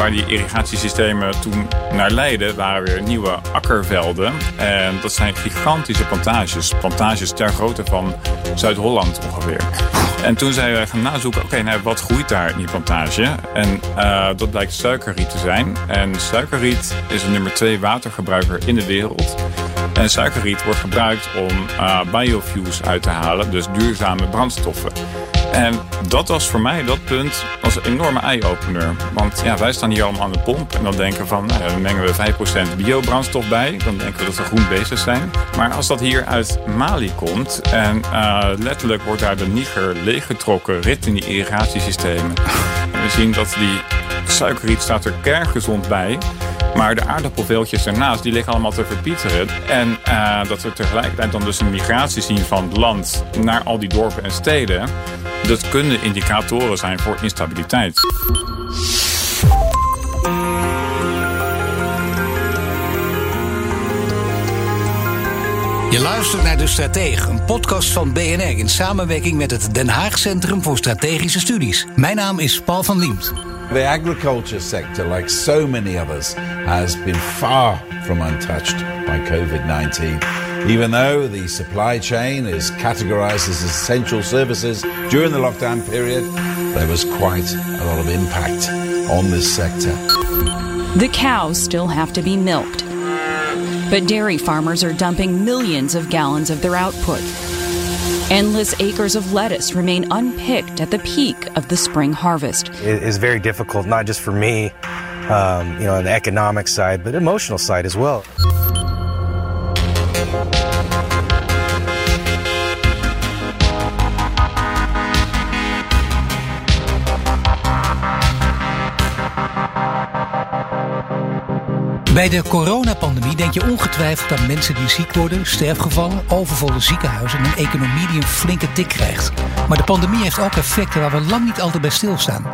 Waar die irrigatiesystemen toen naar leidden, waren weer nieuwe akkervelden. En dat zijn gigantische plantages. Plantages ter grootte van Zuid-Holland ongeveer. En toen zijn wij gaan nazoeken, oké, nou, wat groeit daar in die plantage? En uh, dat blijkt suikerriet te zijn. En suikerriet is de nummer twee watergebruiker in de wereld. En suikerriet wordt gebruikt om uh, biofuels uit te halen, dus duurzame brandstoffen. En dat was voor mij, dat punt, was een enorme eye-opener. Want ja, wij staan hier allemaal aan de pomp en dan denken van, nou dan mengen we 5% biobrandstof bij. Dan denken we dat we groen bezig zijn. Maar als dat hier uit Mali komt en uh, letterlijk wordt daar de Niger leeggetrokken, rit in die irrigatiesystemen. En we zien dat die suikerriet staat er kerngezond bij. Maar de aardappelveeltjes ernaast, die liggen allemaal te verpieteren. En uh, dat we tegelijkertijd dan dus een migratie zien van het land naar al die dorpen en steden. Dat kunnen indicatoren zijn voor instabiliteit. Je luistert naar De Stratege, een podcast van BNR in samenwerking met het Den Haag Centrum voor Strategische Studies. Mijn naam is Paul van Liemt. The agriculture sector, like so many others, has been far from untouched by COVID 19. Even though the supply chain is categorized as essential services during the lockdown period, there was quite a lot of impact on this sector. The cows still have to be milked. But dairy farmers are dumping millions of gallons of their output. Endless acres of lettuce remain unpicked at the peak of the spring harvest. It is very difficult, not just for me, um, you know, on the economic side, but emotional side as well. Bij de coronapandemie denk je ongetwijfeld aan mensen die ziek worden, sterfgevallen, overvolle ziekenhuizen en een economie die een flinke tik krijgt. Maar de pandemie heeft ook effecten waar we lang niet altijd bij stilstaan.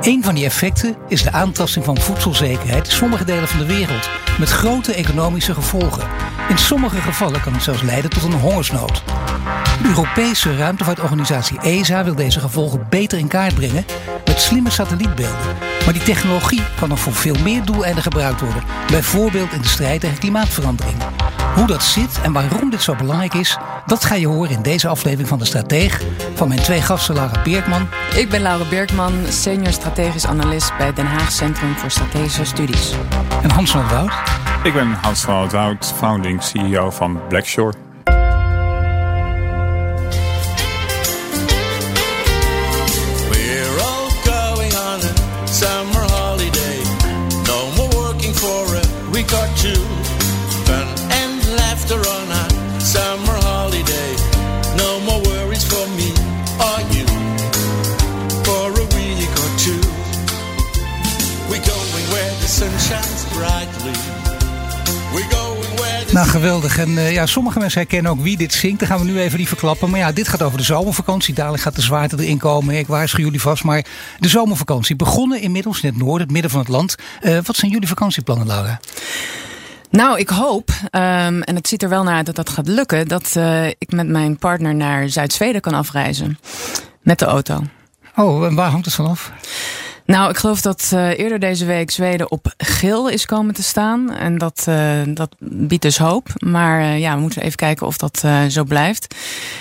Een van die effecten is de aantasting van voedselzekerheid in sommige delen van de wereld, met grote economische gevolgen. In sommige gevallen kan het zelfs leiden tot een hongersnood. De Europese ruimtevaartorganisatie ESA wil deze gevolgen beter in kaart brengen met slimme satellietbeelden. Maar die technologie kan nog voor veel meer doeleinden gebruikt worden, bijvoorbeeld in de strijd tegen klimaatverandering. Hoe dat zit en waarom dit zo belangrijk is, dat ga je horen in deze aflevering van De Strateeg van mijn twee gasten Laura Beerkman. Ik ben Laura Beerkman, senior strategisch analist bij Den Haag Centrum voor Strategische Studies. En Hans van Woud. Ik ben Hans van Woud, founding CEO van Blackshore. En uh, ja, sommige mensen herkennen ook wie dit zingt. Dan gaan we nu even die verklappen. Maar ja, dit gaat over de zomervakantie. Dadelijk gaat de zwaarte erin komen. Ik waarschuw jullie vast. Maar de zomervakantie begonnen inmiddels in het noorden, het midden van het land. Uh, wat zijn jullie vakantieplannen, Laura? Nou, ik hoop, um, en het ziet er wel naar uit dat dat gaat lukken, dat uh, ik met mijn partner naar Zuid-Zweden kan afreizen. Met de auto. Oh, en waar hangt het vanaf? Nou, ik geloof dat uh, eerder deze week Zweden op geel is komen te staan. En dat, uh, dat biedt dus hoop. Maar uh, ja, we moeten even kijken of dat zo blijft.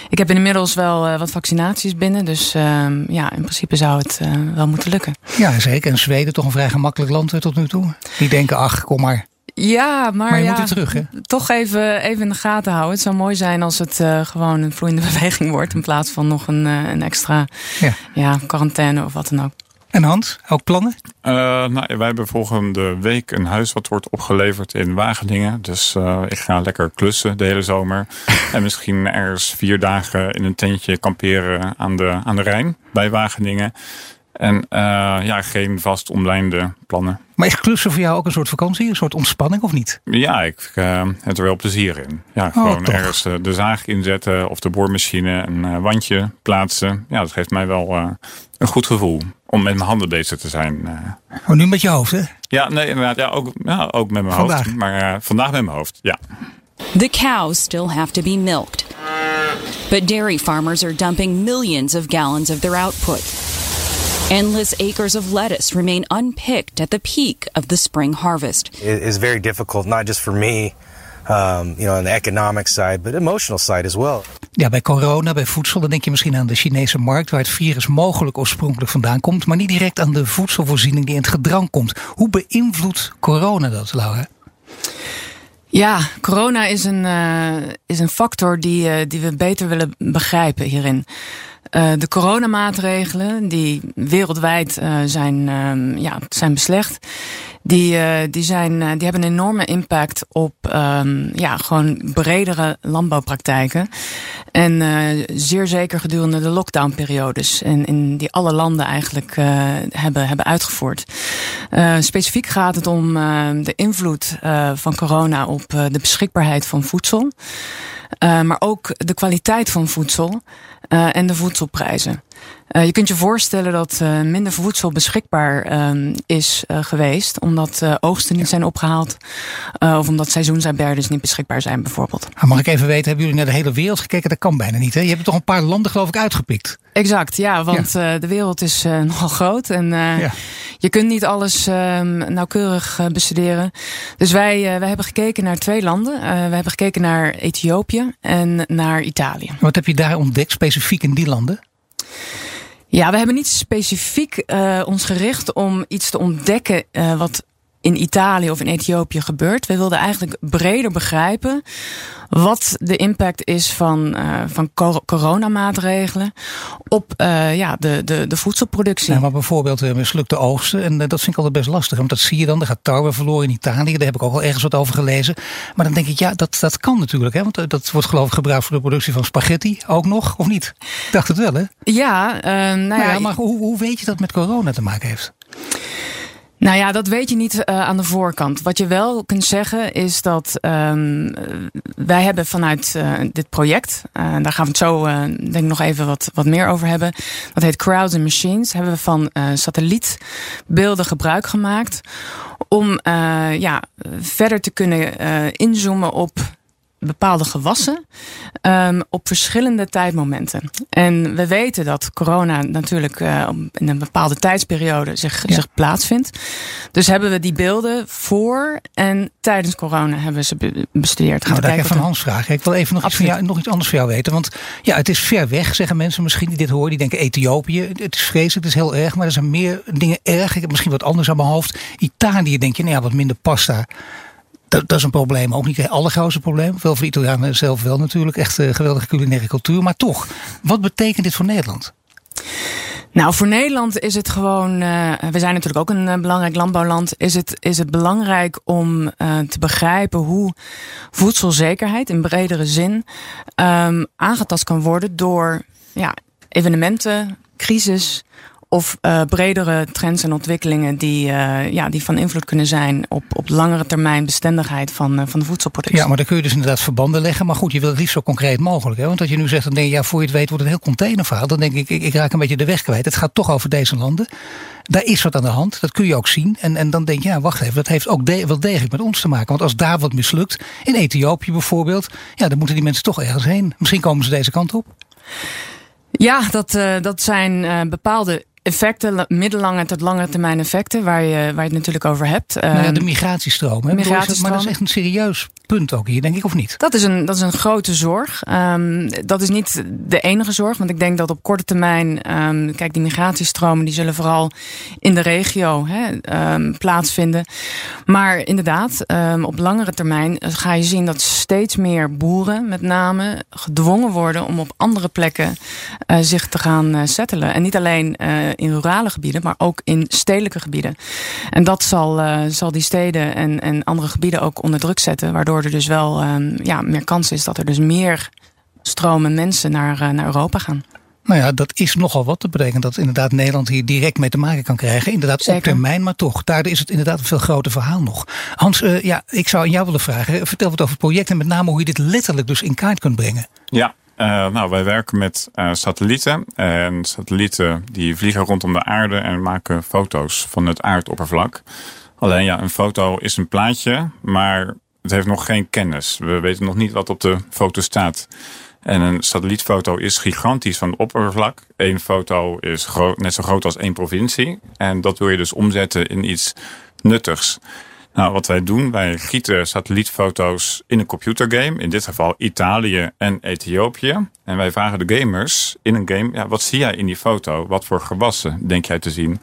Ik heb inmiddels wel wat vaccinaties binnen. Dus ehm, ja, in principe zou het wel moeten lukken. Ja, zeker. En Zweden toch een vrij gemakkelijk land tot nu toe. Die denken, ach, kom maar. Ja, maar, maar je ja, moet weer terug, hè? toch even, even in de gaten houden. Het zou mooi zijn als het uh, gewoon een vloeiende beweging wordt... in plaats van nog een, uh, een extra ja. Ja, quarantaine of wat dan ook. En Hans, ook plannen? Uh, nou, wij hebben volgende week een huis wat wordt opgeleverd in Wageningen. Dus uh, ik ga lekker klussen de hele zomer. en misschien ergens vier dagen in een tentje kamperen aan de, aan de Rijn bij Wageningen. En ja, geen vast omlijnde plannen. Maar is klussen voor jou ook een soort vakantie, een soort ontspanning of niet? Ja, ik heb er wel plezier in. Ja, oh, gewoon ergens de zaag inzetten of de boormachine, een wandje plaatsen. Ja, dat geeft mij wel een goed gevoel om met mijn handen bezig te zijn. Oh, nu met je hoofd, hè? Ja, nee, inderdaad. Ja, ook, ja, ook met mijn vandaag. hoofd. Maar uh, vandaag met mijn hoofd, ja. The cows still have to be milked. But dairy farmers are dumping millions of gallons of their output. Endless acres of lettuce remain unpicked at the peak of the spring harvest. It is very difficult, not just for me, um, you know, on the economic side, but emotional side as well. Ja, bij corona, bij voedsel, dan denk je misschien aan de Chinese markt, waar het virus mogelijk oorspronkelijk vandaan komt, maar niet direct aan de voedselvoorziening die in het gedrang komt. Hoe beïnvloedt corona dat, Laura? Ja, corona is een, uh, is een factor die, uh, die we beter willen begrijpen hierin. Uh, de coronamaatregelen die wereldwijd zijn, ehm, ja, zijn beslecht, die, uh, die, zijn, die hebben een enorme impact op um, ja, gewoon bredere landbouwpraktijken. En zeer zeker gedurende de lockdownperiodes. En in die alle landen eigenlijk hebben, hebben uitgevoerd. specifiek gaat het om de invloed van corona op de beschikbaarheid van voedsel. maar ook de kwaliteit van voedsel en de voedselprijzen. Uh, je kunt je voorstellen dat uh, minder voedsel beschikbaar uh, is uh, geweest. Omdat oogsten niet zijn opgehaald. of omdat seizoensarbeiders niet beschikbaar zijn bijvoorbeeld. Ah, mag ik even weten, hebben jullie naar de hele wereld gekeken? Dat kan bijna niet. Hè? Je hebt toch een paar landen geloof ik uitgepikt. Exact, ja. Want ja. de wereld is nogal groot. En ja. je kunt niet alles ehm, nauwkeurig bestuderen. Dus wij, wij hebben gekeken naar twee landen. we hebben gekeken naar Ethiopië en naar Italië. Wat heb je daar ontdekt specifiek in die landen? Ja, we hebben niet specifiek uh, ons gericht om iets te ontdekken uh, wat in Italië of in Ethiopië gebeurt. We wilden eigenlijk breder begrijpen wat de impact is van, uh, van coronamaatregelen op uh, ja, de, de, de voedselproductie. Ja, maar bijvoorbeeld uh, mislukte oogsten. En dat vind ik altijd best lastig. Want dat zie je dan. Er gaat tarwe verloren in Italië. Daar heb ik ook al ergens wat over gelezen. Maar dan denk ik, ja, dat, dat kan natuurlijk. Hè? Want dat wordt geloof ik gebruikt voor de productie van spaghetti ook nog, of niet? Ik dacht het wel, hè? Ja, nou maar, ja, maar hoe, hoe weet je dat met corona te maken heeft? Nou ja, dat weet je niet uh, aan de voorkant. Wat je wel kunt zeggen is dat um, wij hebben vanuit uh, dit project, uh, daar gaan we het zo denk ik nog even wat, wat meer over hebben. Dat heet Crowds and Machines. Hebben we van satellietbeelden gebruik gemaakt om ja, verder te kunnen inzoomen op bepaalde gewassen um, op verschillende tijdmomenten. En we weten dat corona natuurlijk uh, in een bepaalde tijdsperiode zich, zich plaatsvindt. Dus hebben we die beelden voor en tijdens corona hebben ze bestudeerd. Gaan nou, ik even van Hans vragen. Ik wil even nog iets, van jou, nog iets anders van jou weten. Want ja, het is ver weg, zeggen mensen misschien die dit horen. Die denken Ethiopië, het is vreselijk, het is heel erg. Maar er zijn meer dingen erg. Ik heb misschien wat anders aan mijn hoofd. Italië denk je, nou ja, wat minder pasta. Dat, dat, is een probleem. Ook niet het allergrootste probleem. Wel voor Italianen zelf wel natuurlijk. Echt uh, geweldige culinaire cultuur. Maar toch, wat betekent dit voor Nederland? Nou, voor Nederland is het gewoon. Uh, we zijn natuurlijk ook een uh, belangrijk landbouwland. Is het, is het belangrijk om te begrijpen hoe voedselzekerheid in bredere zin um, aangetast kan worden door ja, evenementen, crisis of uh, bredere trends en ontwikkelingen die, uh, ja, die van invloed kunnen zijn op, op langere termijn bestendigheid van, uh, van de voedselproductie. Ja, maar dan kun je dus inderdaad verbanden leggen. Maar goed, je wil het liefst zo concreet mogelijk. Hè? Want dat je nu zegt, dan denk je, ja, voor je het weet wordt het een heel containerverhaal. Dan denk ik, ik, ik raak een beetje de weg kwijt. Het gaat toch over deze landen. Daar is wat aan de hand. Dat kun je ook zien. En, en dan denk je, ja, wacht even, dat heeft ook de, wel degelijk met ons te maken. Want als daar wat mislukt, in Ethiopië bijvoorbeeld, ja, dan moeten die mensen toch ergens heen. Misschien komen ze deze kant op. Ja, dat, uh, dat zijn uh, bepaalde effecten, middellange tot lange termijn effecten, waar je, waar je het natuurlijk over hebt. Nou ja, de ehm, migratiestroom. Hè? Migratiestroom. Maar dat is echt een serieus punt ook hier, denk ik, of niet? Dat is een, dat is een grote zorg. Um, dat is niet de enige zorg, want ik denk dat op korte termijn, um, kijk, die migratiestromen die zullen vooral in de regio hè, plaatsvinden. Maar inderdaad, op langere termijn ga je zien dat steeds meer boeren, met name, gedwongen worden om op andere plekken uh, zich te gaan uh, settelen. En niet alleen uh, in rurale gebieden, maar ook in stedelijke gebieden. En dat zal, uh, zal die steden en, en andere gebieden ook onder druk zetten. Waardoor er dus wel um, ja, meer kans is dat er dus meer stromen mensen naar, uh, naar Europa gaan. Nou ja, dat is nogal wat. Dat betekent dat inderdaad Nederland hier direct mee te maken kan krijgen. Inderdaad op termijn, maar toch. Daar is het inderdaad een veel groter verhaal nog. Hans, uh, ja, ik zou aan jou willen vragen. Vertel wat over het project en met name hoe je dit letterlijk dus in kaart kunt brengen. Ja, uh, nou, wij werken met uh, satellieten. En satellieten die vliegen rondom de aarde en maken foto's van het aardoppervlak. Alleen ja, een foto is een plaatje, maar het heeft nog geen kennis. We weten nog niet wat op de foto staat. En een satellietfoto is gigantisch van het oppervlak. Eén foto is net zo groot als één provincie. En dat wil je dus omzetten in iets nuttigs. Nou, wat wij doen, wij gieten satellietfoto's in een computergame. In dit geval Italië en Ethiopië. En wij vragen de gamers in een game, ja, wat zie jij in die foto? Wat voor gewassen denk jij te zien?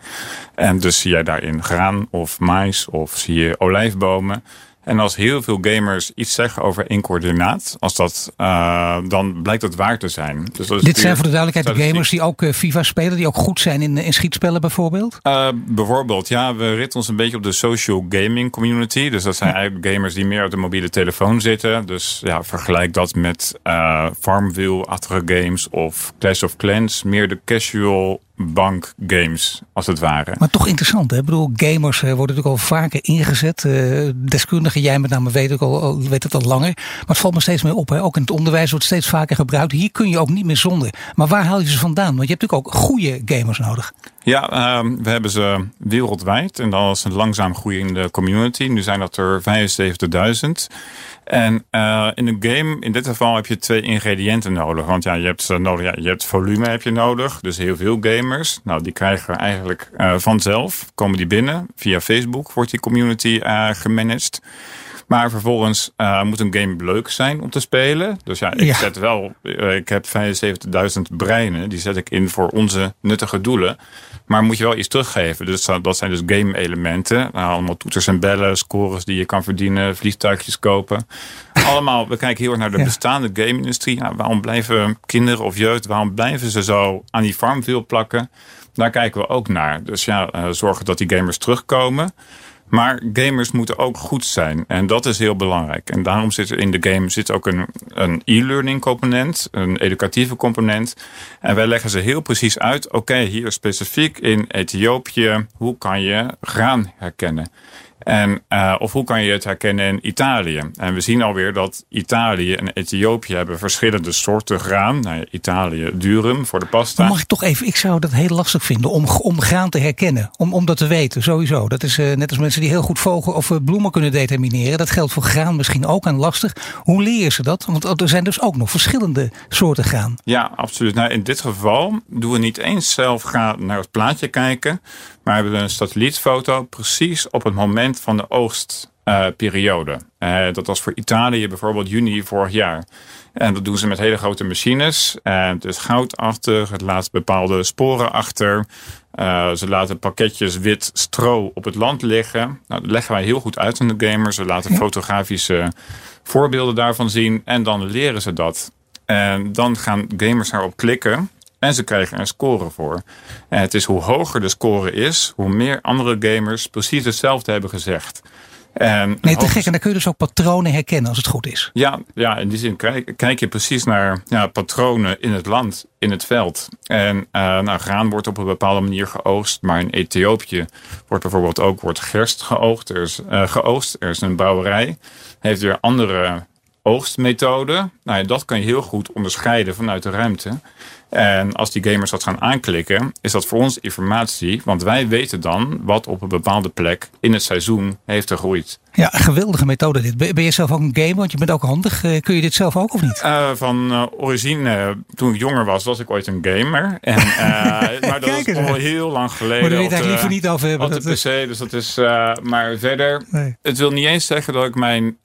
En dus zie jij daarin graan of mais of zie je olijfbomen? En als heel veel gamers iets zeggen over één coördinaat, als dat, uh, dan blijkt dat waar te zijn. Dus dat Dit zijn voor de duidelijkheid de gamers die ook uh, FIFA spelen, die ook goed zijn in, in schietspellen bijvoorbeeld? Uh, bijvoorbeeld, ja. We ritten ons een beetje op de social gaming community. Dus dat zijn eigenlijk gamers die meer op de mobiele telefoon zitten. Dus ja, vergelijk dat met Farmville-achtige games of Clash of Clans. Meer de casual bankgames, als het ware. Maar toch interessant, hè? Ik bedoel, gamers worden natuurlijk al vaker ingezet. Uh, deskundigen, jij met name weet, ook al, weet het al langer. Maar het valt me steeds meer op. Hè? Ook in het onderwijs wordt steeds vaker gebruikt. Hier kun je ook niet meer zonder. Maar waar haal je ze vandaan? Want je hebt natuurlijk ook goede gamers nodig. Ja, uh, we hebben ze wereldwijd. En dan is een langzaam groeiende community. Nu zijn dat er 75.000. En uh, in een game, in dit geval, heb je twee ingrediënten nodig. Want ja, je hebt, nodig, ja, je hebt volume heb je nodig. Dus heel veel gamers. Nou, die krijgen eigenlijk uh, vanzelf, komen die binnen. Via Facebook wordt die community gemanaged. Maar vervolgens uh, moet een game leuk zijn om te spelen. Dus ja, ik zet wel, ik heb 75.000 breinen. Die zet ik in voor onze nuttige doelen. Maar moet je wel iets teruggeven. Dus dat zijn dus game elementen. Nou, allemaal toeters en bellen, scores die je kan verdienen, vliegtuigjes kopen. Allemaal, we kijken heel erg naar de bestaande game-industrie. Nou, waarom blijven kinderen of jeugd, waarom blijven ze zo aan die farmville plakken? Daar kijken we ook naar. Dus ja, uh, zorgen dat die gamers terugkomen. Maar gamers moeten ook goed zijn. En dat is heel belangrijk. En daarom zit er in de game zit ook een, een e-learning component, een educatieve component. En wij leggen ze heel precies uit. Oké, hier specifiek in Ethiopië, hoe kan je graan herkennen? En, uh, of hoe kan je het herkennen in Italië? En we zien alweer dat Italië en Ethiopië hebben verschillende soorten graan. Nou, Italië durum voor de pasta. mag ik toch even, ik zou dat heel lastig vinden om, om graan te herkennen. Om, om dat te weten, sowieso. Dat is uh, net als mensen die heel goed vogel of uh, bloemen kunnen determineren. Dat geldt voor graan misschien ook en lastig. Hoe leren ze dat? Want er zijn dus ook nog verschillende soorten graan. Ja, absoluut. Nou, in dit geval doen we niet eens zelf gaan naar het plaatje kijken. Maar hebben we een satellietfoto precies op het moment van de oogstperiode. Uh, dat was voor Italië bijvoorbeeld juni vorig jaar. En dat doen ze met hele grote machines. En het is goudachtig, het laat bepaalde sporen achter. Uh, ze laten pakketjes wit stro op het land liggen. Nou, dat leggen wij heel goed uit aan de gamers. Ze laten fotografische voorbeelden daarvan zien. En dan leren ze dat. En dan gaan gamers daarop klikken. En ze krijgen er score voor. En het is hoe hoger de score is, hoe meer andere gamers precies hetzelfde hebben gezegd. En nee, te gek. En dan kun je dus ook patronen herkennen als het goed is. Ja, ja in die zin kijk, kijk je precies naar ja, patronen in het land, in het veld. En uh, nou, graan wordt op een bepaalde manier geoogst. Maar in Ethiopië wordt bijvoorbeeld ook wordt gerst geoogst. Er is, uh, geoogst. Er is een brouwerij. Heeft weer andere oogstmethoden. Nou, dat kan je heel goed onderscheiden vanuit de ruimte. En als die gamers dat gaan aanklikken, is dat voor ons informatie. Want wij weten dan wat op een bepaalde plek in het seizoen heeft gegroeid. Ja, geweldige methode dit. Ben je zelf ook een gamer? Want je bent ook handig. Eh, kun je dit zelf ook of niet? Uh, van uh, origine, toen ik jonger was, was ik ooit een gamer. En, maar dat is al heel lang geleden. Maar daar wil het liever niet over hebben. Op de PC, dus dat is... maar verder, nee. het wil niet eens zeggen dat ik mijn...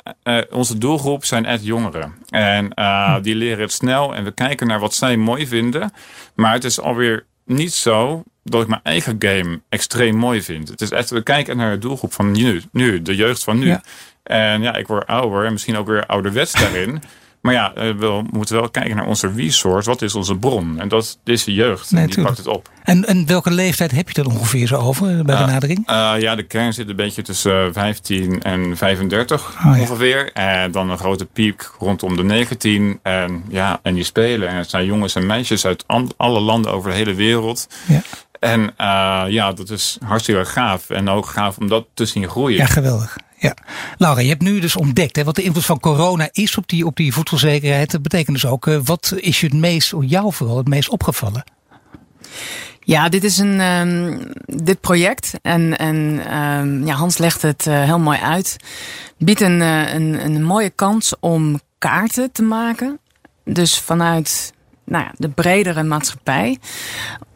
onze doelgroep zijn echt jongeren. En hm. die leren het snel. En we kijken naar wat zij mooi vinden. Maar het is alweer niet zo dat ik mijn eigen game extreem mooi vind. Het is echt, we kijken naar de doelgroep van nu, nu de jeugd van nu. En ja, ik word ouder en misschien ook weer ouderwets daarin. Maar ja, eh, we moeten wel kijken naar onze resource. Wat is onze bron? En dat is de jeugd. en die pakt het op. En, en welke leeftijd heb je er ongeveer zo over eh, bij benadering? Uh, ja, de kern zit een beetje tussen 15 en 35 ongeveer. En dan een grote piek rondom de 19. En, ja, en die spelen. En het zijn jongens en meisjes uit alle landen over de hele wereld. Ja. En uh, ja, dat is hartstikke gaaf. En ook gaaf om dat te zien groeien. Ja, geweldig. Ja. Laura, je hebt nu dus ontdekt hè, wat de invloed van corona is op die, op die voedselzekerheid. Dat betekent dus ook, uh, wat is je het meest, jou vooral, het meest opgevallen? Ja, dit is een um, dit project en, en um, ja, Hans legt het uh, heel mooi uit. Biedt een, uh, een, een mooie kans om kaarten te maken. Dus vanuit nou ja, de bredere maatschappij.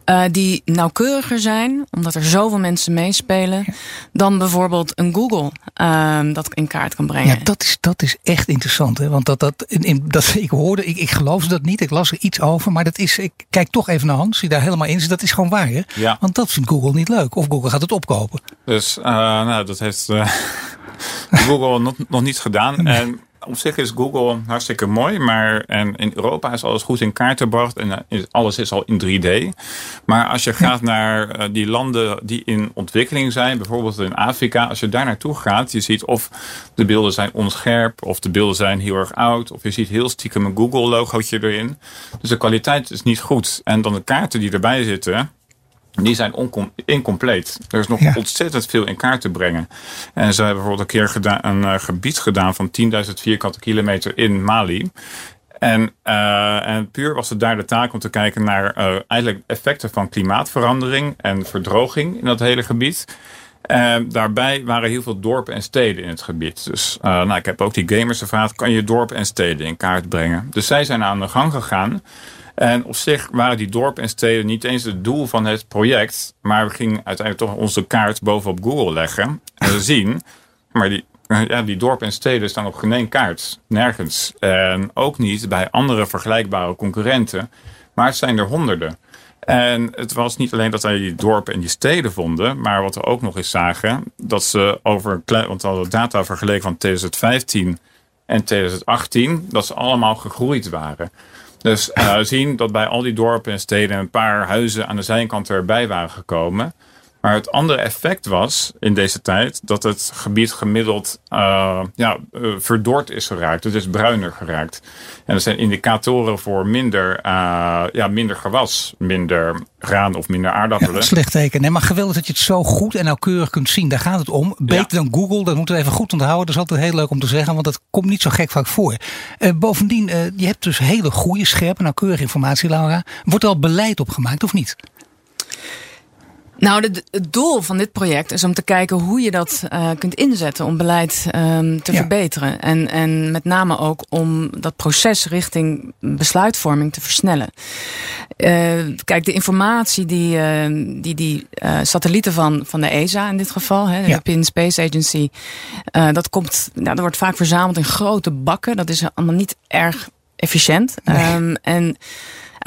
Uh, die nauwkeuriger zijn, omdat er zoveel mensen meespelen, dan bijvoorbeeld een Google uh, dat in kaart kan brengen. Ja, dat is, dat is echt interessant. Hè? Want dat, dat, in, in, dat, ik hoorde, ik, ik geloofde dat niet, ik las er iets over, maar dat is, ik kijk toch even naar Hans, die daar helemaal in zit, dat is gewoon waar. Hè? Ja. Want dat vindt Google niet leuk. Of Google gaat het opkopen. Dus uh, nou, dat heeft Google nog, nog niet gedaan. En op zich is Google hartstikke mooi, maar en in Europa is alles goed in kaart gebracht en eh, alles is al in 3D. Maar als je gaat naar eh, die landen die in ontwikkeling zijn, bijvoorbeeld in Afrika, als je daar naartoe gaat, je ziet of de beelden zijn onscherp, of de beelden zijn heel erg oud, of je ziet heel stiekem een Google-logootje erin. Dus de kwaliteit is niet goed. En dan de kaarten die erbij zitten, die zijn incompleet. Er is nog ontzettend veel in kaart te brengen. En ze hebben bijvoorbeeld een keer gedaan, een uh, gebied gedaan van 10.000 vierkante kilometer in Mali. En, uh, en puur was het daar de taak om te kijken naar uh, eigenlijk effecten van klimaatverandering en verdroging in dat hele gebied. Daarbij waren heel veel dorpen en steden in het gebied. Dus nou, ik heb ook die gamers gevraagd, kan je dorpen en steden in kaart brengen? Dus zij zijn aan de gang gegaan. En op zich waren die dorpen en steden niet eens het doel van het project. Maar we gingen uiteindelijk toch onze kaart bovenop Google leggen. En we zien, maar die, ja, die dorpen en steden staan op geen kaart. Nergens. En ook niet bij andere vergelijkbare concurrenten. Maar het zijn er honderden. En het was niet alleen dat wij die dorpen en die steden vonden, maar wat we ook nog eens zagen, dat ze over, want we hadden data vergeleken van 2015 en 2018, dat ze allemaal gegroeid waren. Dus uh, zien dat bij al die dorpen en steden een paar huizen aan de zijkant erbij waren gekomen. Maar het andere effect was in deze tijd dat het gebied gemiddeld uh, ja, uh, verdord is geraakt. Het is bruiner geraakt. En er zijn indicatoren voor minder, uh, ja, minder gewas, minder graan of minder aardappelen. Ja, slecht teken. Nee, maar geweldig dat je het zo goed en nauwkeurig kunt zien. Daar gaat het om. Beter dan Google, dat moeten we even goed onthouden. Dat is altijd heel leuk om te zeggen, want dat komt niet zo gek vaak voor. bovendien, je hebt dus hele goede, scherpe, nauwkeurige informatie, Laura. Wordt er al beleid op gemaakt of niet? Nou, het doel van dit project is om te kijken hoe je dat uh, kunt inzetten om beleid um, te ja. verbeteren. En, en met name ook om dat proces richting besluitvorming te versnellen. Uh, kijk, de informatie die uh, die, die satellieten van, van de ESA in dit geval, hè, de ja. European Space Agency, dat, komt, nou, dat wordt vaak verzameld in grote bakken. Dat is allemaal niet erg efficiënt. Nee. Um, en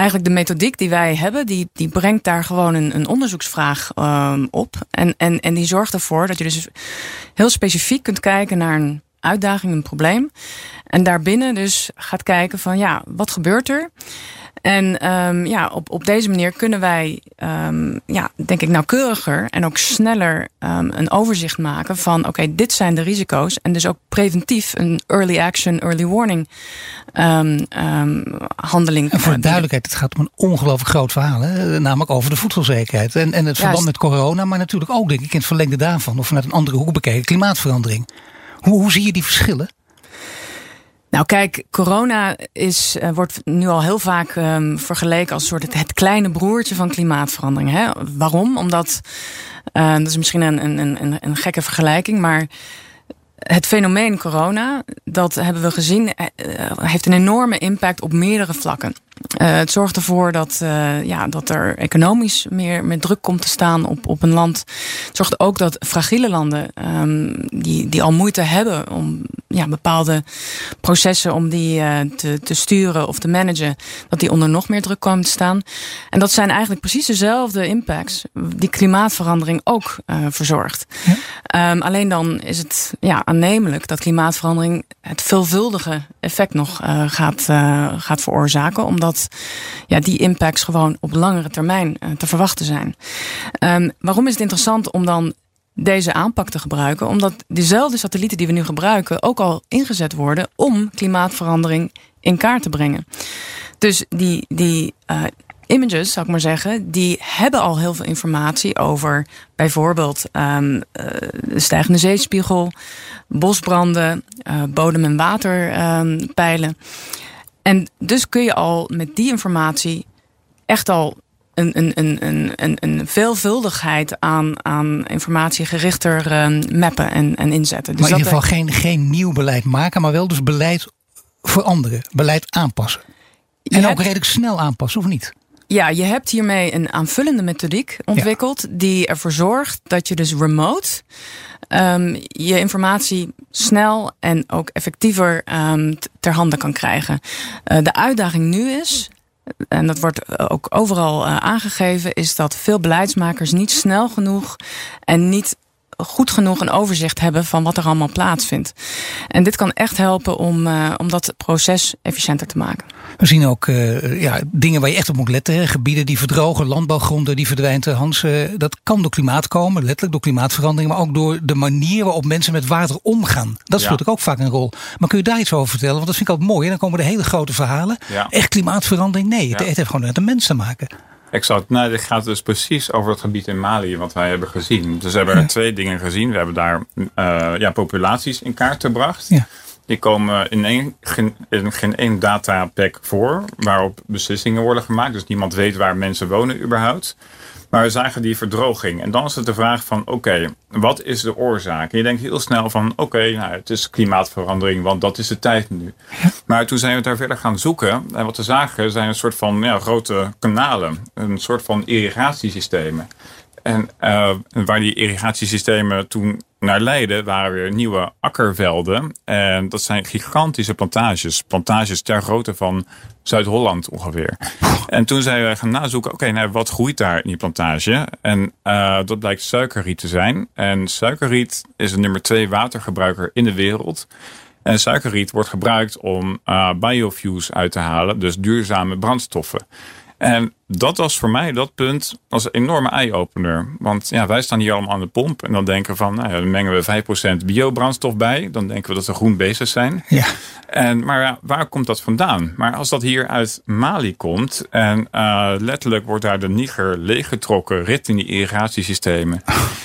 eigenlijk de methodiek die wij hebben, die, die brengt daar gewoon een, een onderzoeksvraag um, op. En, en, en die zorgt ervoor dat je dus heel specifiek kunt kijken naar een uitdaging, een probleem. En daarbinnen dus gaat kijken van ja, wat gebeurt er? En um, ja, op, op deze manier kunnen wij, um, ja, denk ik, nauwkeuriger en ook sneller um, een overzicht maken van: oké, okay, dit zijn de risico's. En dus ook preventief een early action, early warning handeling. En voor de duidelijkheid, het gaat om een ongelooflijk groot verhaal, hè? namelijk over de voedselzekerheid. En, en het verband met corona, maar natuurlijk ook, denk ik, in het verlengde daarvan, of vanuit een andere hoek bekeken, klimaatverandering. Hoe, hoe zie je die verschillen? Nou kijk, corona is, uh, wordt nu al heel vaak um, vergeleken als soort het, kleine broertje van klimaatverandering. Hè? Waarom? Omdat, uh, dat is misschien een, een, een, een gekke vergelijking, maar het fenomeen corona, dat hebben we gezien, uh, heeft een enorme impact op meerdere vlakken. Het zorgt ervoor dat, ja, dat er economisch meer met druk komt te staan op, op een land. Het zorgt ook dat fragiele landen, um, die, die al moeite hebben om ja, bepaalde processen om die uh, te, te sturen of te managen, dat die onder nog meer druk komen te staan. En dat zijn eigenlijk precies dezelfde impacts die klimaatverandering ook uh, verzorgt. Ja. Um, alleen dan is het ja, aannemelijk dat klimaatverandering het veelvuldige effect nog uh, gaat, gaat veroorzaken, omdat ja, die impacts gewoon op langere termijn te verwachten zijn. Um, waarom is het interessant om dan deze aanpak te gebruiken. Omdat diezelfde satellieten die we nu gebruiken ook al ingezet worden om klimaatverandering in kaart te brengen. Dus die, die uh, images, zou ik maar zeggen, die hebben al heel veel informatie over bijvoorbeeld um, uh, de stijgende zeespiegel, bosbranden, uh, bodem- en waterpeilen. En dus kun je al met die informatie echt al een, een, een, een, een veelvuldigheid aan, aan informatiegerichter uh, mappen en, en inzetten. Dus maar in ieder geval geen, geen nieuw beleid maken, maar wel dus beleid veranderen, beleid aanpassen. En ook redelijk snel aanpassen, of niet? Ja, je hebt hiermee een aanvullende methodiek ontwikkeld die ervoor zorgt dat je dus remote um, je informatie snel en ook effectiever um, ter hande kan krijgen. Uh, de uitdaging nu is en dat wordt ook overal uh, aangegeven, is dat veel beleidsmakers niet snel genoeg en niet goed genoeg een overzicht hebben van wat er allemaal plaatsvindt. En dit kan echt helpen om, uh, om dat proces efficiënter te maken. We zien ook uh, ja, dingen waar je echt op moet letten. Hè. Gebieden die verdrogen, landbouwgronden die verdwijnen. Hans, uh, dat kan door klimaat komen, letterlijk door klimaatverandering, maar ook door de manier waarop mensen met water omgaan. Dat speelt ja. ook vaak een rol. Maar kun je daar iets over vertellen? Want dat vind ik altijd mooi. En dan komen de hele grote verhalen. Ja. Echt klimaatverandering? Nee, het, het heeft gewoon met de mens te maken. Exact. Nou, dit gaat dus precies over het gebied in Mali wat wij hebben gezien. Dus we hebben twee dingen gezien. We hebben daar uh, ja, populaties in kaart gebracht. Ja. Die komen in, één, in geen één datapack voor waarop beslissingen worden gemaakt. Dus niemand weet waar mensen wonen überhaupt. Maar we zagen die verdroging. En dan is het de vraag van, oké, okay, wat is de oorzaak? En je denkt heel snel van, oké, okay, nou, het is klimaatverandering, want dat is de tijd nu. Maar toen zijn we daar verder gaan zoeken. En wat we zagen zijn een soort van ja, grote kanalen. Een soort van irrigatiesystemen. En uh, waar die irrigatiesystemen toen naar leiden, waren weer nieuwe akkervelden. En dat zijn gigantische plantages. Plantages ter grootte van Zuid-Holland ongeveer. En toen zijn we gaan nazoeken, oké, nou, wat groeit daar in die plantage? En uh, dat blijkt suikerriet te zijn. En suikerriet is de nummer twee watergebruiker in de wereld. En suikerriet wordt gebruikt om uh, biofuels uit te halen, dus duurzame brandstoffen. En dat was voor mij dat punt als een enorme eye-opener. Want ja, wij staan hier allemaal aan de pomp. En dan denken van, nou ja, dan mengen we 5% biobrandstof bij. Dan denken we dat we groen bezig zijn. Ja. En, maar ja, waar komt dat vandaan? Maar als dat hier uit Mali komt. En uh, letterlijk wordt daar de Niger leeggetrokken. Rit in die irrigatiesystemen.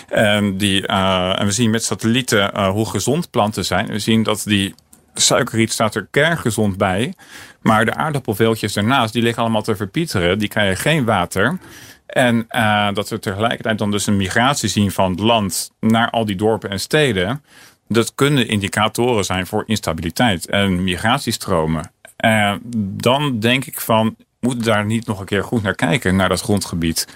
en, die, uh, en we zien met satellieten uh, hoe gezond planten zijn. We zien dat die suikerriet staat er kerngezond bij. Maar de aardappelveeltjes ernaast, die liggen allemaal te verpieteren. Die krijgen geen water. En uh, dat we tegelijkertijd dan dus een migratie zien van het land naar al die dorpen en steden. Dat kunnen indicatoren zijn voor instabiliteit en migratiestromen. Uh, dan denk ik van, moet daar niet nog een keer goed naar kijken, naar dat grondgebied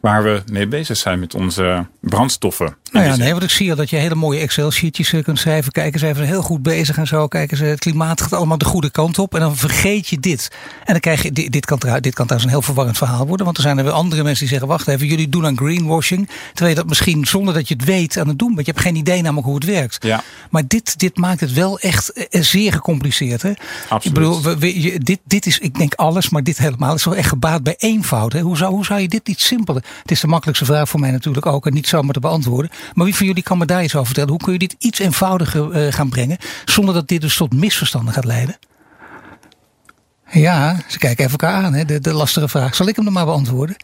waar we mee bezig zijn met onze brandstoffen. Nou ja, nee, want ik zie al dat je hele mooie Excel-sheetjes eh, kunt schrijven. Kijken, ze even heel goed bezig en zo. Kijken ze, het klimaat gaat allemaal de goede kant op. En dan vergeet je dit. En dan krijg je, dit, dit kan, dit kan trouwens een heel verwarrend verhaal worden. Want er zijn er weer andere mensen die zeggen, wacht even, jullie doen aan greenwashing. Terwijl je dat misschien zonder dat je het weet aan het doen bent. Je hebt geen idee namelijk hoe het werkt. Ja. Maar dit, dit maakt het wel echt eh, zeer gecompliceerd. Hè? Absoluut. Ik bedoel, we, we, dit, dit is, ik denk alles, maar dit helemaal is wel echt gebaat bij eenvoud. Hè? Hoe, zou, hoe zou je dit niet simpeler? Het is de makkelijkste vraag voor mij natuurlijk ook en niet zomaar te beantwoorden. Maar wie van jullie kan me daar iets over vertellen? Hoe kun je dit iets eenvoudiger uh, gaan brengen zonder dat dit dus tot misverstanden gaat leiden? Ja, ze kijken even elkaar aan, hè? De, de lastige vraag. Zal ik hem dan maar beantwoorden?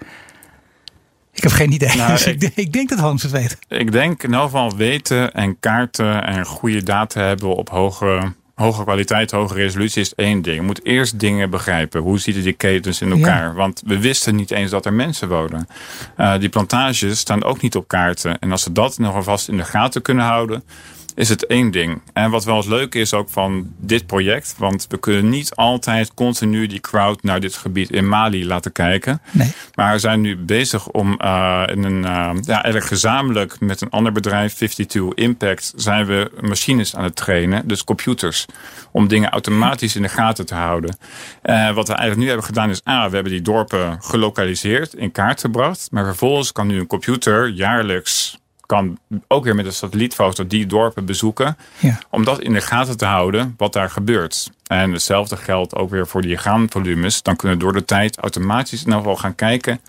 Ik heb geen idee. Nou, dus ik, ik, ik, denk dat Hans het weet. Ik denk in ieder geval weten en kaarten en goede data hebben op hoge hoge kwaliteit, hoge resolutie is één ding. Je moet eerst dingen begrijpen. Hoe zitten die ketens in elkaar? Want we wisten niet eens dat er mensen wonen. Uh, die plantages staan ook niet op kaarten. En als ze dat nog alvast in de gaten kunnen houden is het één ding. En wat wel eens leuk is ook van dit project, want we kunnen niet altijd continu die crowd naar dit gebied in Mali laten kijken. Nee. Maar we zijn nu bezig om uh, in een, uh, ja, eigenlijk gezamenlijk met een ander bedrijf, 52 Impact, zijn we machines aan het trainen, dus computers, om dingen automatisch in de gaten te houden. Uh, wat we eigenlijk nu hebben gedaan is, A, we hebben die dorpen gelokaliseerd, in kaart gebracht, maar vervolgens kan nu een computer jaarlijks kan ook weer met een satellietfoto die dorpen bezoeken. Ja. Om dat in de gaten te houden wat daar gebeurt. En hetzelfde geldt ook weer voor die graanvolumes. Dan kunnen we door de tijd automatisch in ieder geval gaan kijken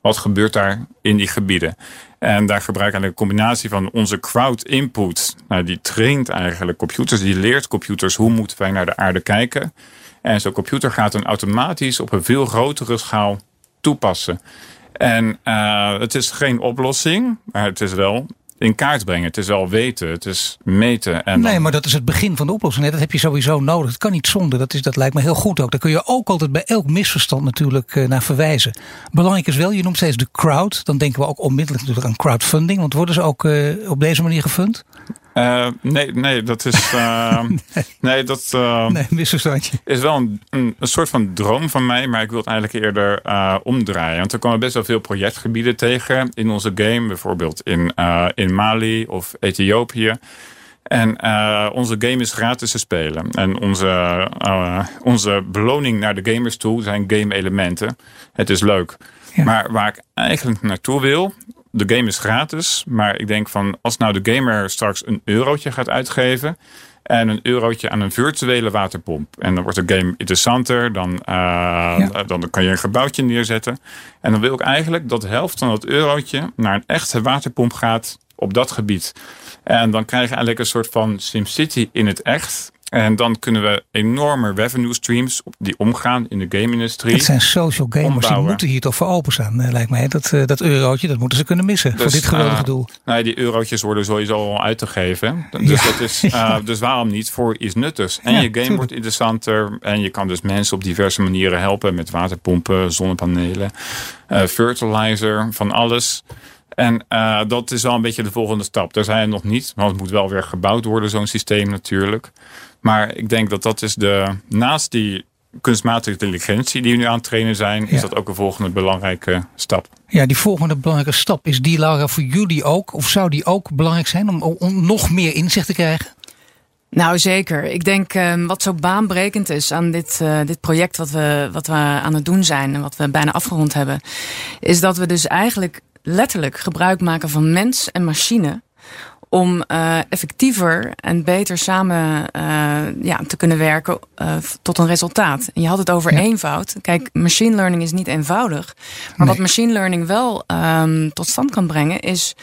wat gebeurt daar in die gebieden. En daar gebruiken we een combinatie van onze crowd input. Nou, die traint eigenlijk computers, die leert computers hoe moeten wij naar de aarde kijken. En zo'n computer gaat dan automatisch op een veel grotere schaal toepassen. En uh, het is geen oplossing, maar het is wel in kaart brengen. Het is wel weten, het is meten. En nee, dan... maar dat is het begin van de oplossing. Dat heb je sowieso nodig. Het kan niet zonder. Dat, is, dat lijkt me heel goed ook. Daar kun je ook altijd bij elk misverstand natuurlijk uh, naar verwijzen. Belangrijk is wel, je noemt steeds de crowd. Dan denken we ook onmiddellijk natuurlijk aan crowdfunding. Want worden ze ook uh, op deze manier gefund? Uh, nee, nee, dat is. Uh, nee. nee. dat. Uh, nee, misverstandje. Is wel een, een, een, soort van droom van mij, maar ik wil het eigenlijk eerder omdraaien. Want er komen best wel veel projectgebieden tegen in onze game. Bijvoorbeeld in, in Mali of Ethiopië. En onze game is gratis te spelen. En onze, onze beloning naar de gamers toe zijn game elementen. Het is leuk. Ja. Maar waar ik eigenlijk naartoe wil, de game is gratis, maar ik denk van als nou de gamer straks een eurotje gaat uitgeven en een eurotje aan een virtuele waterpomp. En dan wordt de game interessanter, dan, uh, ja. dan kan je een gebouwtje neerzetten. En dan wil ik eigenlijk dat de helft van dat eurotje naar een echte waterpomp gaat op dat gebied. En dan krijg je eigenlijk een soort van SimCity in het echt. En dan kunnen we enorme revenue streams die omgaan in de game-industrie. Het zijn social gamers, ombouwen. die moeten hier toch voor openstaan, lijkt mij. Dat, uh, dat eurotje, dat moeten ze kunnen missen dus, voor dit geweldige uh, doel. Nee, die eurotjes worden sowieso al uit te geven. Dus, ja. dat is, uh, dus waarom niet voor iets nuttigs? En ja, je game tuurlijk. wordt interessanter. En je kan dus mensen op diverse manieren helpen. Met waterpompen, zonnepanelen, uh, fertilizer, van alles. En uh, dat is wel een beetje de volgende stap. Daar zijn we nog niet, want het moet wel weer gebouwd worden, zo'n systeem natuurlijk. Maar ik denk dat dat is de, naast die kunstmatige intelligentie die we nu aan het trainen zijn, ja. is dat ook een volgende belangrijke stap. Ja, die volgende belangrijke stap, is die Laura voor jullie ook? Of zou die ook belangrijk zijn om, om nog meer inzicht te krijgen? Nou, zeker. Ik denk uh, wat zo baanbrekend is aan dit, uh, dit project wat we, wat we aan het doen zijn en wat we bijna afgerond hebben, is dat we dus eigenlijk letterlijk gebruik maken van mens en machine om uh, effectiever en beter samen uh, ja, te kunnen werken uh, tot een resultaat. En je had het over ja. eenvoud. Kijk, machine learning is niet eenvoudig. Maar nee. wat machine learning wel um, tot stand kan brengen, is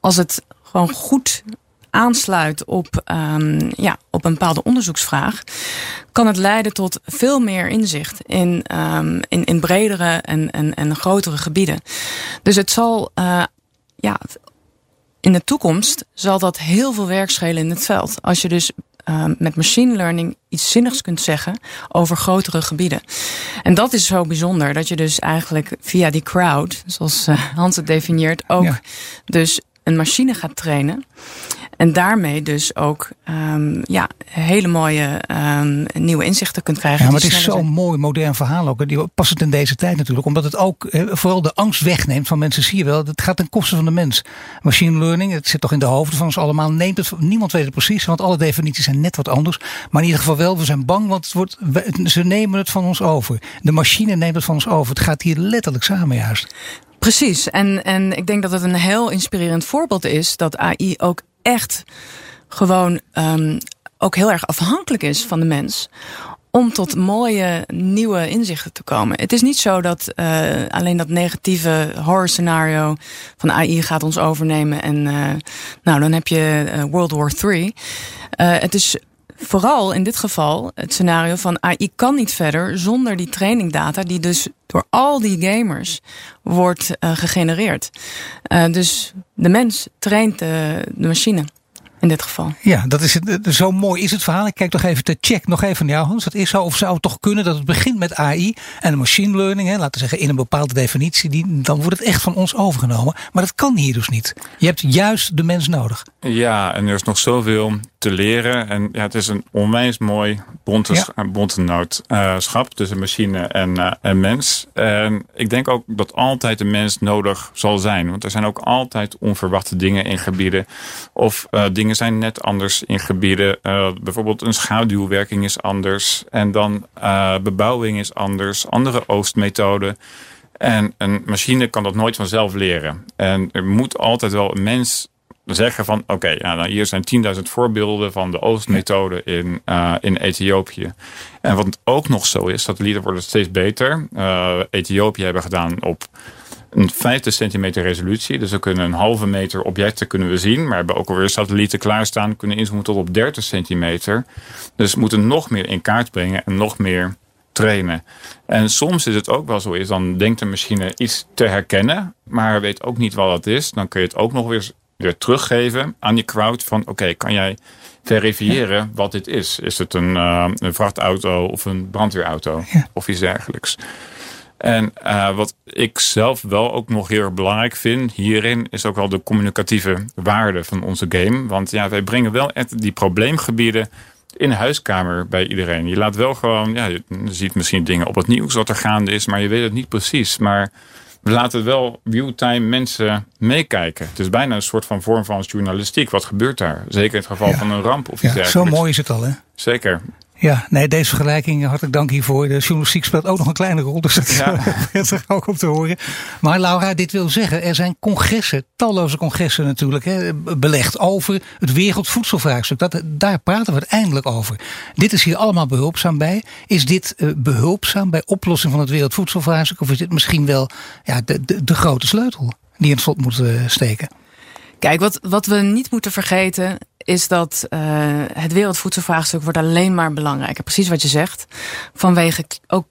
als het gewoon goed aansluit op, um, ja, op een bepaalde onderzoeksvraag, kan het leiden tot veel meer inzicht in, um, in, in bredere en, en, en grotere gebieden. Dus het zal uh, ja, in de toekomst zal dat heel veel werk schelen in het veld. Als je dus uh, met machine learning iets zinnigs kunt zeggen over grotere gebieden. En dat is zo bijzonder, dat je dus eigenlijk via die crowd, zoals uh, Hans het definieert, ook ja. dus een machine gaat trainen. En daarmee dus ook um, ja, hele mooie um, nieuwe inzichten kunt krijgen. Ja, maar het is zo'n mooi modern verhaal ook. Die past het in deze tijd natuurlijk. Omdat het ook eh, vooral de angst wegneemt van mensen. Zie je wel, het gaat ten koste van de mens. Machine learning, het zit toch in de hoofden van ons allemaal. Neemt het, niemand weet het precies, want alle definities zijn net wat anders. Maar in ieder geval wel, we zijn bang, want het wordt, ze nemen het van ons over. De machine neemt het van ons over. Het gaat hier letterlijk samen juist. Precies. En, en ik denk dat het een heel inspirerend voorbeeld is dat AI ook echt gewoon um, ook heel erg afhankelijk is van de mens om tot mooie nieuwe inzichten te komen. Het is niet zo dat uh, alleen dat negatieve horror scenario van AI gaat ons overnemen en uh, nou dan heb je uh, World War 3. het is vooral in dit geval het scenario van AI kan niet verder zonder die trainingdata die dus door al die gamers wordt uh, gegenereerd. Uh, dus de mens traint de, de machine. in dit geval. Ja, dat is het, zo mooi is het verhaal. Ik kijk nog even te check, nog even naar jou Hans. Dat is zo, of zou het toch kunnen dat het begint met AI en machine learning, hè, laten we zeggen in een bepaalde definitie, die, dan wordt het echt van ons overgenomen. Maar dat kan hier dus niet. Je hebt juist de mens nodig. Ja, en er is nog zoveel te leren. En ja, het is een onwijs mooi bontenootschap tussen machine en, uh, en mens. En ik denk ook dat altijd de mens nodig zal zijn. Want er zijn ook altijd onverwachte dingen in gebieden. Of uh, dingen zijn net anders in gebieden. Uh, bijvoorbeeld een schaduwwerking is anders. En dan bebouwing is anders. Andere oogstmethoden. En een machine kan dat nooit vanzelf leren. En er moet altijd wel een mens zeggen van oké, ja, nou, hier zijn 10.000 voorbeelden van de oostmethode in, uh, in Ethiopië. En wat ook nog zo is, satellieten worden steeds beter. Uh, Ethiopië hebben gedaan op een 50 centimeter resolutie. Dus we kunnen een halve meter objecten kunnen we zien. Maar hebben ook alweer satellieten klaarstaan. Kunnen inzoomen tot op 30 centimeter. Dus we moeten nog meer in kaart brengen en nog meer trainen. En soms is het ook wel zo is, dan denkt de machine iets te herkennen, maar weet ook niet wat dat is. Dan kun je het ook nog weer weer teruggeven aan die crowd van oké, kan jij verifiëren wat dit is? Is het een, uh, een vrachtauto of een brandweerauto of iets dergelijks? En uh, wat ik zelf wel ook nog heel belangrijk vind hierin is ook wel de communicatieve waarde van onze game. Want ja, wij brengen wel echt die probleemgebieden in de huiskamer bij iedereen. Je laat wel gewoon, ja, je ziet misschien dingen op het nieuws wat er gaande is, maar je weet het niet precies. Maar we laten wel real-time mensen meekijken. Het is bijna een soort van vorm van journalistiek. Wat gebeurt daar? Zeker in het geval van een ramp of iets ja, Zo mooi is het al, hè? Zeker. Ja, nee, deze vergelijking, hartelijk dank hiervoor. De journalistiek speelt ook nog een kleine rol, dus dat ja. is ook om te horen. Maar Laura, dit wil zeggen, er zijn congressen, talloze congressen natuurlijk, hè, belegd over het wereldvoedselvraagstuk. Dat, daar praten we eindelijk over. Dit is hier allemaal behulpzaam bij. Is dit uh, behulpzaam bij oplossing van het wereldvoedselvraagstuk? Of is dit misschien wel ja, de, de, de grote sleutel die in het slot moet uh, steken? Kijk, wat, wat we niet moeten vergeten is dat uh, het wereldvoedselvraagstuk wordt alleen maar belangrijker. Precies wat je zegt. Vanwege ook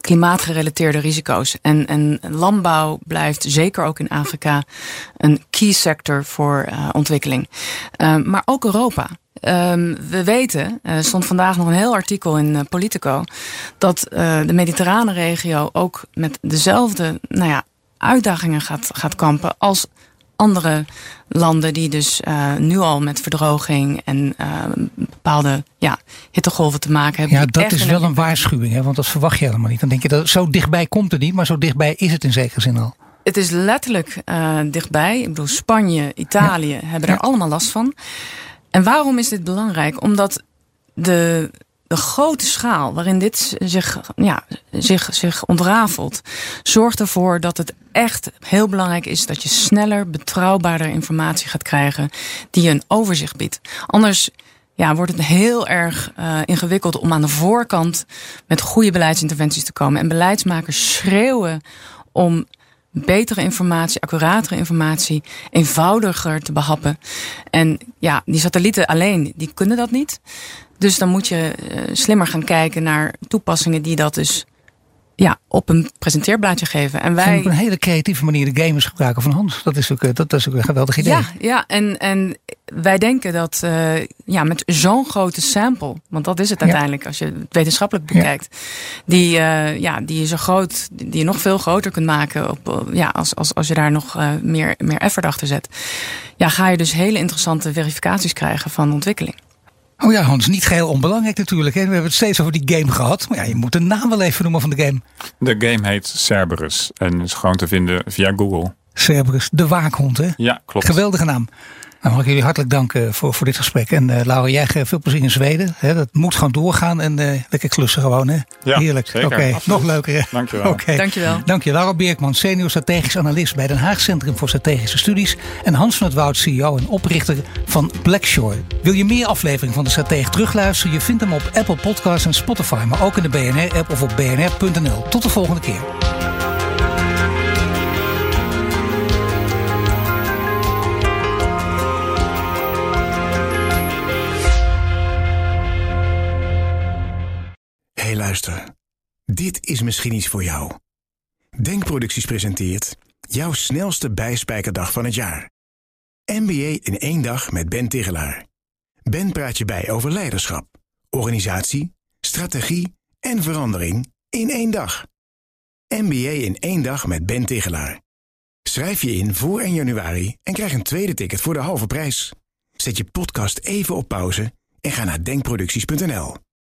klimaatgerelateerde risico's. En, en landbouw blijft zeker ook in Afrika een key sector voor uh, ontwikkeling. Uh, maar ook Europa. Um, we weten, er stond vandaag nog een heel artikel in uh, Politico, dat de mediterrane regio ook met dezelfde nou ja, uitdagingen gaat, gaat kampen als andere landen die dus uh, nu al met verdroging en uh, bepaalde ja, hittegolven te maken hebben. Ja, dat is wel een waarschuwing, hè? want dat verwacht je helemaal niet. Dan denk je dat zo dichtbij komt het niet, maar zo dichtbij is het in zekere zin al. Het is letterlijk uh, dichtbij. Ik bedoel, Spanje, Italië ja. hebben er ja. allemaal last van. En waarom is dit belangrijk? Omdat de de grote schaal waarin dit zich, ja, zich, zich ontrafelt, zorgt ervoor dat het echt heel belangrijk is dat je sneller, betrouwbaarder informatie gaat krijgen die een overzicht biedt. Anders ja, wordt het heel erg uh, ingewikkeld om aan de voorkant met goede beleidsinterventies te komen. En beleidsmakers schreeuwen om betere informatie, accuratere informatie, eenvoudiger te behappen. En ja, die satellieten alleen, die kunnen dat niet. Dus dan moet je uh, slimmer gaan kijken naar toepassingen die dat dus ja, op een presenteerblaadje geven. En wij. op een hele creatieve manier de gamers gebruiken van Hans. Dat is ook, dat, dat is ook een geweldig idee. Ja, ja en, en wij denken dat uh, ja, met zo'n grote sample, want dat is het uiteindelijk ja. als je het wetenschappelijk bekijkt, ja. die, uh, ja, die je zo groot, die je nog veel groter kunt maken op, ja, als, als, als je daar nog uh, meer, meer effort achter zet. Ja, ga je dus hele interessante verificaties krijgen van ontwikkeling. Oh ja, Hans, niet geheel onbelangrijk natuurlijk. Hè? We hebben het steeds over die game gehad. Maar ja, je moet de naam wel even noemen van de game. De game heet Cerberus en is gewoon te vinden via Google. Cerberus, de waakhond hè? Ja, klopt. Geweldige naam. Nou, mag ik jullie hartelijk danken voor, voor dit gesprek. En uh, Laura, jij veel plezier in Zweden. Hè, dat moet gewoon doorgaan en uh, lekker klussen gewoon. Hè? Ja, Heerlijk. Oké, okay, nog leuker. Hè? Dankjewel. Okay. Dankjewel. Dank je. Laura Beerkman, senior strategisch analist bij Den Haag Centrum voor Strategische Studies. En Hans van het Woud, CEO en oprichter van Blackshore. Wil je meer afleveringen van de Stratege terugluisteren? Je vindt hem op Apple Podcasts en Spotify. Maar ook in de BNR-app of op bnr.nl. Tot de volgende keer. Dit is misschien iets voor jou. Denkproducties presenteert jouw snelste bijspijkerdag van het jaar. MBA in één dag met Ben Tigelaar. Ben praat je bij over leiderschap, organisatie, strategie en verandering in één dag. MBA in één dag met Ben Tigelaar. Schrijf je in voor 1 januari en krijg een tweede ticket voor de halve prijs. Zet je podcast even op pauze en ga naar denkproducties.nl.